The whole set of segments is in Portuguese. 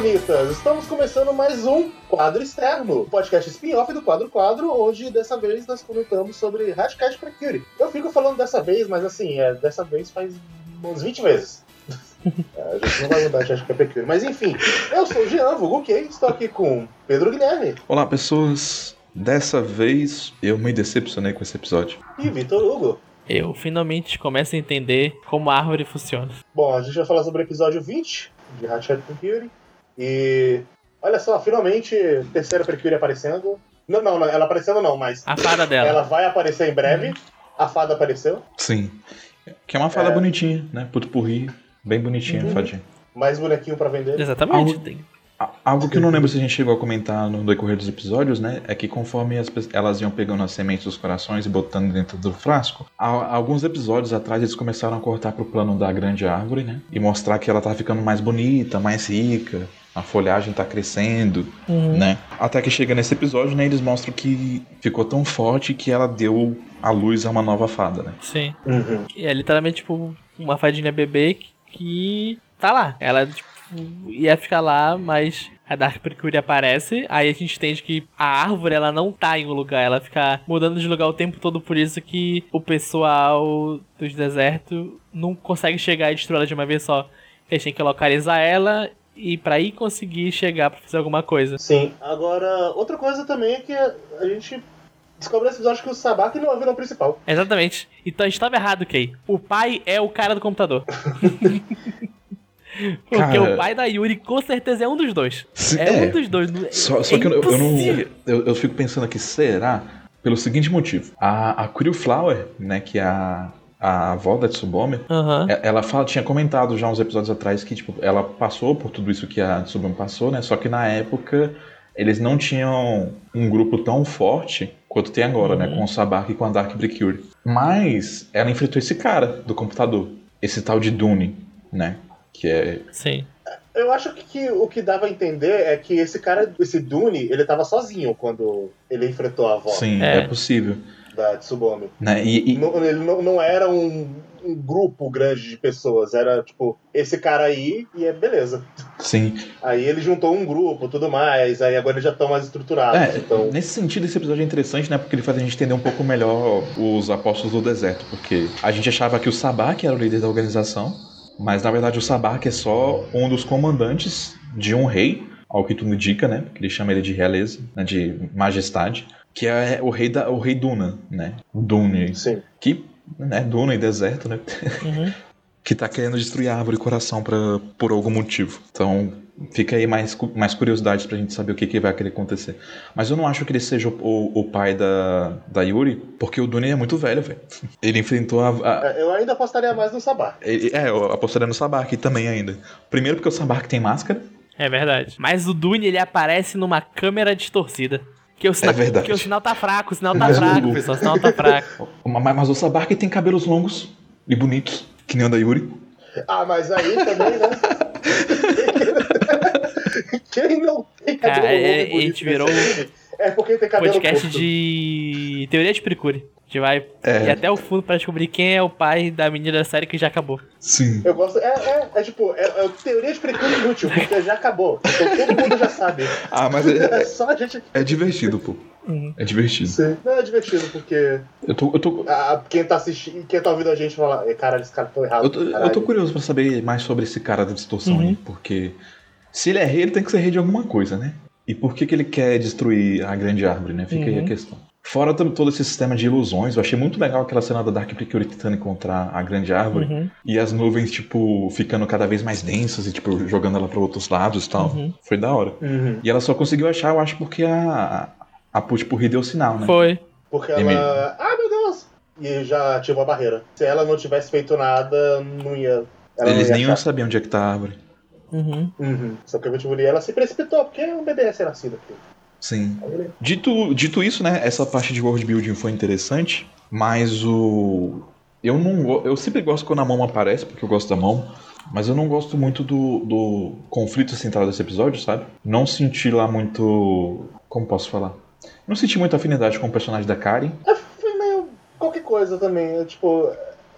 bonitas! Estamos começando mais um quadro externo, podcast spin-off do quadro quadro, onde dessa vez nós comentamos sobre Hatcast Precure. Eu fico falando dessa vez, mas assim, é, dessa vez faz uns 20 vezes. É, a gente não vai mudar de Hatcast Precure. Mas enfim, eu sou o Jean Vulgo estou aqui com Pedro Guilherme. Olá, pessoas. Dessa vez eu me decepcionei com esse episódio. E Vitor Hugo. Eu finalmente começo a entender como a árvore funciona. Bom, a gente vai falar sobre o episódio 20 de Hatchet Precure. E olha só, finalmente, terceira Precure aparecendo. Não, não, ela aparecendo não, mas. A fada dela. Ela vai aparecer em breve. A fada apareceu. Sim. Que é uma fada é... bonitinha, né? Puto porri, bem bonitinha, uhum. fadinha. Mais bonequinho para vender. Exatamente. Algo... Tem Algo que eu não lembro se a gente chegou a comentar no decorrer dos episódios, né? É que conforme as, elas iam pegando as sementes dos corações e botando dentro do frasco, alguns episódios atrás eles começaram a cortar pro plano da grande árvore, né? E mostrar que ela tá ficando mais bonita, mais rica, a folhagem tá crescendo, uhum. né? Até que chega nesse episódio, né? Eles mostram que ficou tão forte que ela deu a luz a uma nova fada, né? Sim. Uhum. E é literalmente, tipo, uma fadinha bebê que tá lá. Ela, tipo, ia ficar lá, mas a Dark Precure aparece, aí a gente entende que a árvore ela não tá em um lugar, ela fica mudando de lugar o tempo todo, por isso que o pessoal dos desertos não consegue chegar e destruir ela de uma vez só. Eles têm que localizar ela e para ir conseguir chegar para fazer alguma coisa. Sim. Agora, outra coisa também é que a gente descobre nesse episódio que o Sabaki não é o vilão principal. Exatamente. Então a gente tava errado, Kay. O pai é o cara do computador. Porque cara, o pai da Yuri com certeza é um dos dois. É, é um dos dois. Só, só é que eu, eu, não. Eu, eu, fico pensando aqui, será? Pelo seguinte motivo. A, a Curio Flower, né, que é a, a avó da Tsubome, uhum. ela fala, tinha comentado já uns episódios atrás que, tipo, ela passou por tudo isso que a Tsubome passou, né? Só que na época eles não tinham um grupo tão forte quanto tem agora, né, uhum. né? Com o Sabaki e com a Dark Precure. Mas ela enfrentou esse cara do computador, esse tal de Dune, né? Que é. Sim. Eu acho que o que dava a entender é que esse cara, esse Dune, ele tava sozinho quando ele enfrentou a avó. Sim, é, é possível. Da Tsubome. Né? E, e... Não, ele não, não era um, um, grupo grande de pessoas, era tipo, esse cara aí e é beleza. Sim. Aí ele juntou um grupo tudo mais, aí agora eles já estão mais estruturados. É, então... Nesse sentido, esse episódio é interessante, né? Porque ele faz a gente entender um pouco melhor os apóstolos do deserto. Porque a gente achava que o Sabak era o líder da organização. Mas na verdade o Sabak é só um dos comandantes de um rei, ao que tudo indica, né? Que ele chama ele de realeza, né? de majestade, que é o rei da o rei Duna, né? Dune. Sim. Que, né, Duna e deserto, né? Uhum. que tá querendo destruir a árvore e coração pra, por algum motivo. Então, fica aí mais, mais curiosidades pra gente saber o que, que vai querer acontecer. Mas eu não acho que ele seja o, o, pai da, da Yuri, porque o Dune é muito velho, velho. Ele enfrentou a, a... É, eu ainda apostaria mais no Sabak. É, eu apostaria no Sabak também ainda. Primeiro porque o Sabak tem máscara. É verdade. Mas o Dune, ele aparece numa câmera distorcida. Que o sinal, é verdade. Porque o sinal tá fraco, o sinal tá fraco, pessoal, o sinal tá fraco. Mas, mas o Sabak tem cabelos longos e bonitos. Que nem o da Yuri. Ah, mas aí também, né? Quem não tem cabelo Cara, é, a gente virou é porque tem cabelo podcast curto. de teoria de Precure. A gente vai é. ir até o fundo pra descobrir quem é o pai da menina da série que já acabou. Sim. Eu gosto. É, é, é tipo, é, é, teoria de precure inútil, porque já acabou. Então todo mundo já sabe. Ah, mas é, é só a gente. É divertido, pô. Uhum. É divertido. Sim. Não, é divertido, porque. Eu tô. Eu tô... A, quem tá assistindo, quem tá ouvindo a gente fala, cara, esse cara tá errado. Eu tô, eu tô, curioso pra saber mais sobre esse cara da distorção uhum. aí, porque. Se ele é rei, ele tem que ser rei de alguma coisa, né? E por que, que ele quer destruir a grande árvore, né? Fica uhum. aí a uhum. questão. Fora todo esse sistema de ilusões, eu achei muito legal aquela cena da Dark Precure tentando encontrar a grande árvore uhum. e as nuvens, tipo, ficando cada vez mais densas e, tipo, jogando ela para outros lados e tal. Uhum. Foi da hora. Uhum. E ela só conseguiu achar, eu acho, porque a, a Putpurri deu sinal, né? Foi. Porque ela. Me... Ah, meu Deus! E já ativou a barreira. Se ela não tivesse feito nada, não ia. Eles nem sabiam onde é que tá a árvore. Uhum. Uhum. Só que a Putpurri ela se precipitou, porque é um bebê a ser nascido aqui. Sim. Dito, dito isso, né? Essa parte de world building foi interessante, mas o. Eu não Eu sempre gosto quando a mão aparece, porque eu gosto da mão. Mas eu não gosto muito do, do conflito central desse episódio, sabe? Não senti lá muito. Como posso falar? Não senti muita afinidade com o personagem da Karen. É, foi meio qualquer coisa também. É, tipo,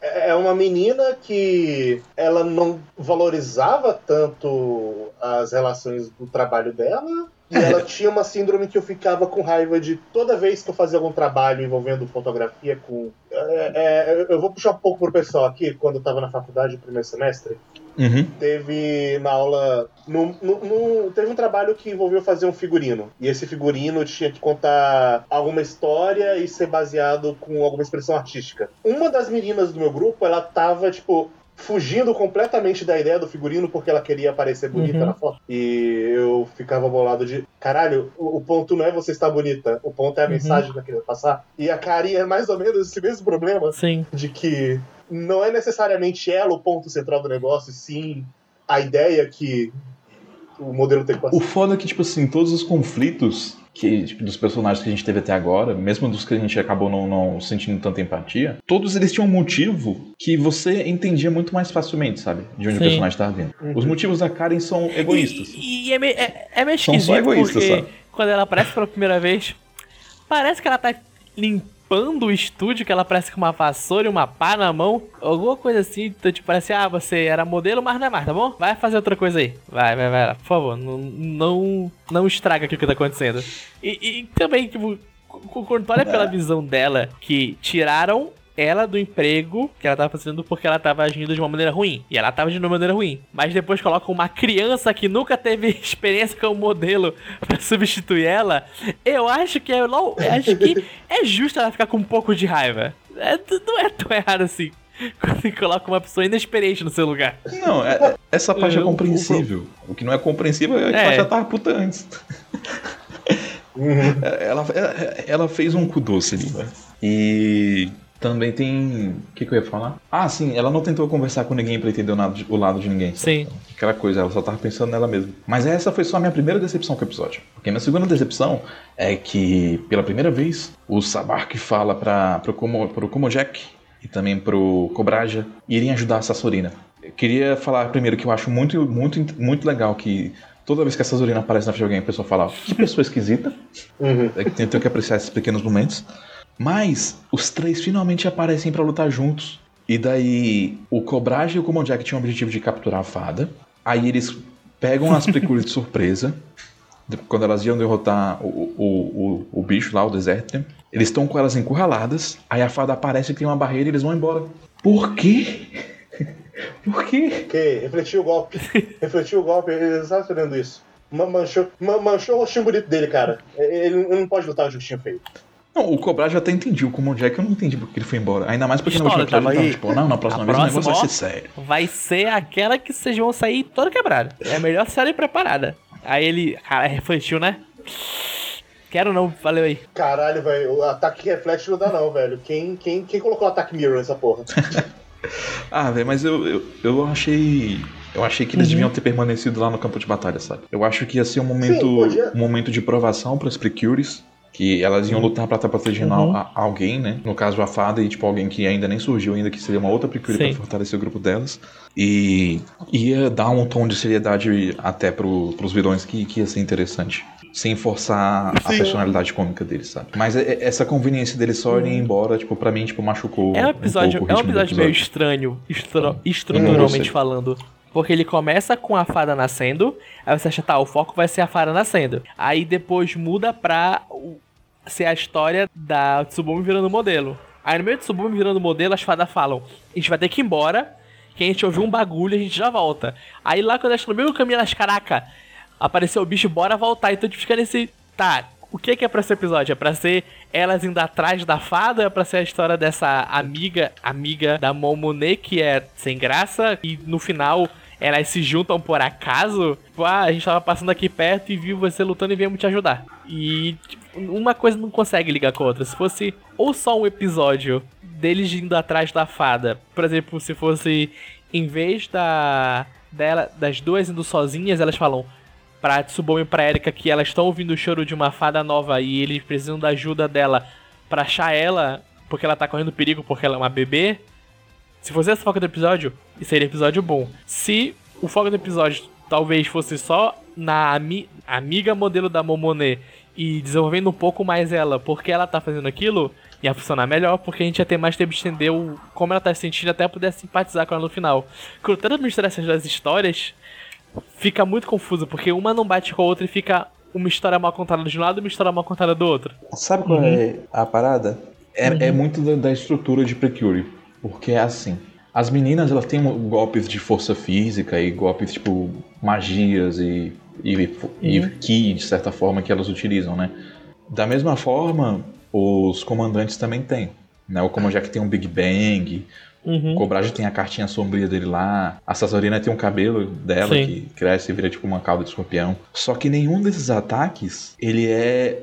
é uma menina que ela não valorizava tanto as relações do trabalho dela. E ela tinha uma síndrome que eu ficava com raiva de toda vez que eu fazia algum trabalho envolvendo fotografia com. É, é, eu vou puxar um pouco pro pessoal aqui, quando eu tava na faculdade, no primeiro semestre. Uhum. Teve na aula. No, no, no, teve um trabalho que envolveu fazer um figurino. E esse figurino tinha que contar alguma história e ser baseado com alguma expressão artística. Uma das meninas do meu grupo, ela tava, tipo, fugindo completamente da ideia do figurino porque ela queria parecer bonita uhum. na foto. E eu ficava bolado de, caralho, o, o, ponto não é você estar bonita, o ponto é a uhum. mensagem que ela queria passar. E a Kari é mais ou menos esse mesmo problema Sim. de que não é necessariamente ela o ponto central do negócio, sim a ideia que o modelo tem que passar. O foda é que, tipo assim, todos os conflitos que, tipo, dos personagens que a gente teve até agora, mesmo dos que a gente acabou não, não, sentindo tanta empatia, todos eles tinham um motivo que você entendia muito mais facilmente, sabe? De onde Sim. o personagem estava vindo. Uhum. Os motivos da Karen são egoístas. E, e é, meio, é, é meio esquisito, são só egoístas, porque sabe? quando ela aparece pela primeira vez, parece que ela tá limpando limpando o estúdio, que ela parece com uma vassoura e uma pá na mão. Alguma coisa assim, então, tipo, parece, ah, você era modelo, mas não é mais, tá bom? Vai fazer outra coisa aí. Vai, vai, vai, por favor, não, não, não estraga aqui o que tá acontecendo. E, e também, tipo, quando olha pela visão dela, que tiraram ela do emprego que ela tava fazendo porque ela tava agindo de uma maneira ruim. E ela tava agindo de uma maneira ruim. Mas depois colocam uma criança que nunca teve experiência com o modelo para substituir ela. Eu acho que é, eu acho que é justo ela ficar com um pouco de raiva. É, não é tão errado assim. Quando você coloca uma pessoa inexperiente no seu lugar. Não, é, é essa parte é compreensível. O que não é compreensível é que é. ela já tava puta antes. Uhum. Ela, ela, ela, fez um cu doce ali, né? E também tem. O que, que, eu ia falar? Ah, sim, ela não tentou conversar com ninguém pra entender o lado de, o lado de ninguém. Sim. Aquela coisa, ela só tava pensando nela mesma. Mas essa foi só a minha primeira decepção com o episódio. Porque a minha segunda decepção é que, pela primeira vez, o Sabar fala pra, pro, Como, pro Como Jack e também pro Cobraja irem ajudar a Sassorina. Eu queria falar primeiro que eu acho muito, muito, muito legal que toda vez que a Sassorina aparece na frente de alguém, a pessoa fala: Que pessoa esquisita. Uhum. É tem que apreciar esses pequenos momentos. Mas os três finalmente aparecem para lutar juntos. E daí o Cobrage e o Common Jack tinham o objetivo de capturar a fada. Aí eles pegam as Precure de surpresa. Quando elas iam derrotar o, o, o, o bicho lá, o Desertrium. Eles estão com elas encurraladas. Aí a fada aparece que tem uma barreira e eles vão embora. Por quê? Por quê? Porque refletiu o golpe. refletiu o golpe. Ele estava esperando isso. Manchou, manchou o rostinho bonito dele, cara. Ele não pode lutar de rostinho feio. Não, o Cobra já até entendi. O Common Jack eu não entendi porque ele foi embora. Ainda mais porque História, na última episódio ele tava, tipo, não, na próxima vez próxima, o negócio vai ser sério. Vai ser aquela que vocês vão sair toda quebrada. É a melhor série preparada. Aí ele, cara, refletiu, né? Quero não, valeu aí. Caralho, velho, o ataque reflete não dá não, velho. Quem, quem, quem colocou o ataque mirror nessa porra? ah, velho, mas eu, eu, eu achei. Eu achei que eles uhum. deviam ter permanecido lá no campo de batalha, sabe? Eu acho que ia ser um momento, Sim, um momento de provação para as Precures que elas iam lutar pra estar protegendo uhum. a, a alguém, né? No caso, a fada e, tipo, alguém que ainda nem surgiu ainda, que seria uma outra Precure pra fortalecer o grupo delas. E ia dar um tom de seriedade até pro, pros vilões que, que ia ser interessante. Sem forçar Sim. a personalidade cômica deles, sabe? Mas é, é, essa conveniência deles só irem uhum. embora, tipo, pra mim, tipo, machucou. É um episódio, um é um episódio, episódio, meio estranho, estru estruturalmente falando. Porque ele começa com a fada nascendo, aí você acha, tá, o foco vai ser a fada nascendo. Aí depois muda pra ser a história da Tsubumi virando modelo. Aí no meio de Tsubumi virando modelo, as fadas falam: a gente vai ter que ir embora, que a gente ouviu um bagulho e a gente já volta. Aí lá quando elas no meio do caminho, elas, caraca, apareceu o bicho, bora voltar. Então gente fica nesse. Tá, o que, que é pra esse episódio? É pra ser elas indo atrás da fada? É pra ser a história dessa amiga, amiga da Momone, que é sem graça? E no final elas se juntam por acaso? Tipo, ah, a gente tava passando aqui perto e viu você lutando e viemos te ajudar. E tipo, uma coisa não consegue ligar com a outra. Se fosse ou só um episódio deles indo atrás da fada, por exemplo, se fosse em vez da dela, das duas indo sozinhas, elas falam pra Tsubome e pra Erika que elas estão ouvindo o choro de uma fada nova e eles precisam da ajuda dela para achar ela, porque ela tá correndo perigo porque ela é uma bebê. Se fosse esse foco do episódio, seria episódio bom. Se o foco do episódio talvez fosse só na ami amiga modelo da Momone e desenvolvendo um pouco mais ela, porque ela tá fazendo aquilo, ia funcionar melhor, porque a gente ia ter mais tempo de entender o, como ela tá se sentindo até poder simpatizar com ela no final. Quando tenta misturar essas duas histórias, fica muito confuso, porque uma não bate com a outra e fica uma história mal contada de um lado e uma história mal contada do outro. Sabe qual uhum. é a parada? É, é uhum. é muito da, da, estrutura de Precure. Porque é assim. As meninas elas têm golpes de força física e golpes tipo magias e, e, uhum. e ki, de certa forma, que elas utilizam, né? Da mesma forma, os comandantes também têm. Né? O Komojak tem um Big Bang, Uhum. O Cobrage tem a cartinha sombria dele lá. A Sazorina tem um cabelo dela Sim. que cresce e vira tipo uma cauda de escorpião. Só que nenhum desses ataques, ele é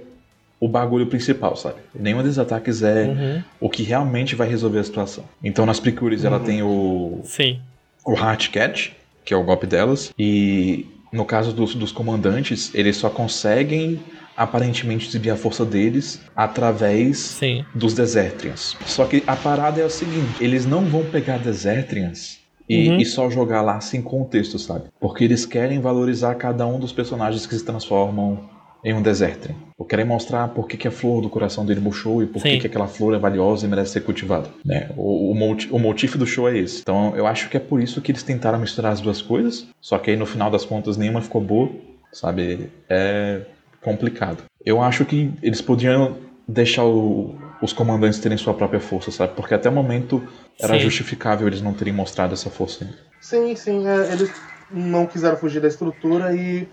o bagulho principal, sabe? Nenhum desses ataques é uhum. o que realmente vai resolver a situação. Então nas Precures uhum. ela tem o. Sim. O Heart Cat, que é o golpe delas. E no caso dos, dos comandantes, eles só conseguem aparentemente desviar a força deles através Sim. dos Desertrians. Só que a parada é o seguinte: eles não vão pegar Desertrians e, uhum. e, só jogar lá sem contexto, sabe? Porque eles querem valorizar cada um dos personagens que se transformam em um Desertrian. Ou querem mostrar por que, que a flor do coração dele murchou e por que, que aquela flor é valiosa e merece ser cultivada. Né? O, o, o motivo do show é esse. Então eu acho que é por isso que eles tentaram misturar as duas coisas, só que aí no final das contas nenhuma ficou boa, sabe? É complicado. Eu acho que eles podiam deixar o, os comandantes terem sua própria força, sabe? Porque até o momento era sim. justificável eles não terem mostrado essa força. Sim, sim. É, eles não quiseram fugir da estrutura e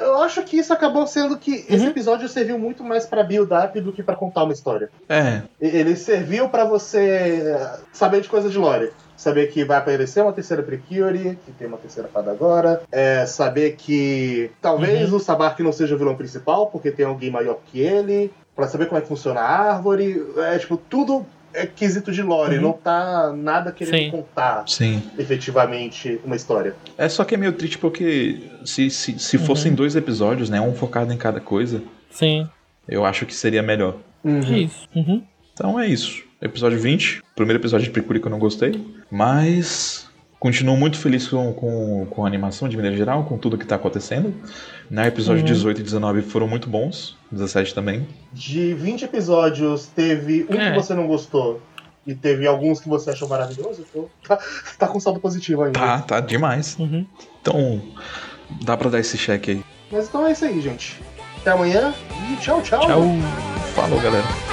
eu acho que isso acabou sendo que uhum. esse episódio serviu muito mais para build-up do que para contar uma história. É. Ele serviu para você saber de coisas de lore. Saber que vai aparecer uma terceira Precure, que tem uma terceira fada agora. É, saber que talvez uhum. o Sabark não seja o vilão principal, porque tem alguém maior que ele. para saber como é que funciona a árvore. É, tipo, tudo é quesito de lore, uhum. não tá nada querendo Sim. contar Sim. efetivamente uma história. É só que é meio triste porque se, se, se uhum. fossem dois episódios, né? Um focado em cada coisa. Sim. Eu acho que seria melhor. Uhum. É isso. Uhum. Então é isso. Episódio 20. Primeiro episódio de Precure que eu não gostei. Mas continuo muito feliz com, com, com a animação de maneira geral, com tudo que tá acontecendo. Né, episódio uhum. 18 e 19 foram muito bons, 17 também. De 20 episódios, teve um é. que você não gostou e teve alguns que você achou maravilhoso, então tá, tá com saldo positivo ainda. Tá, tá demais. Uhum. Então, dá pra dar esse cheque aí. Mas então é isso aí, gente. Até amanhã e tchau, tchau. Tchau. Falou, galera.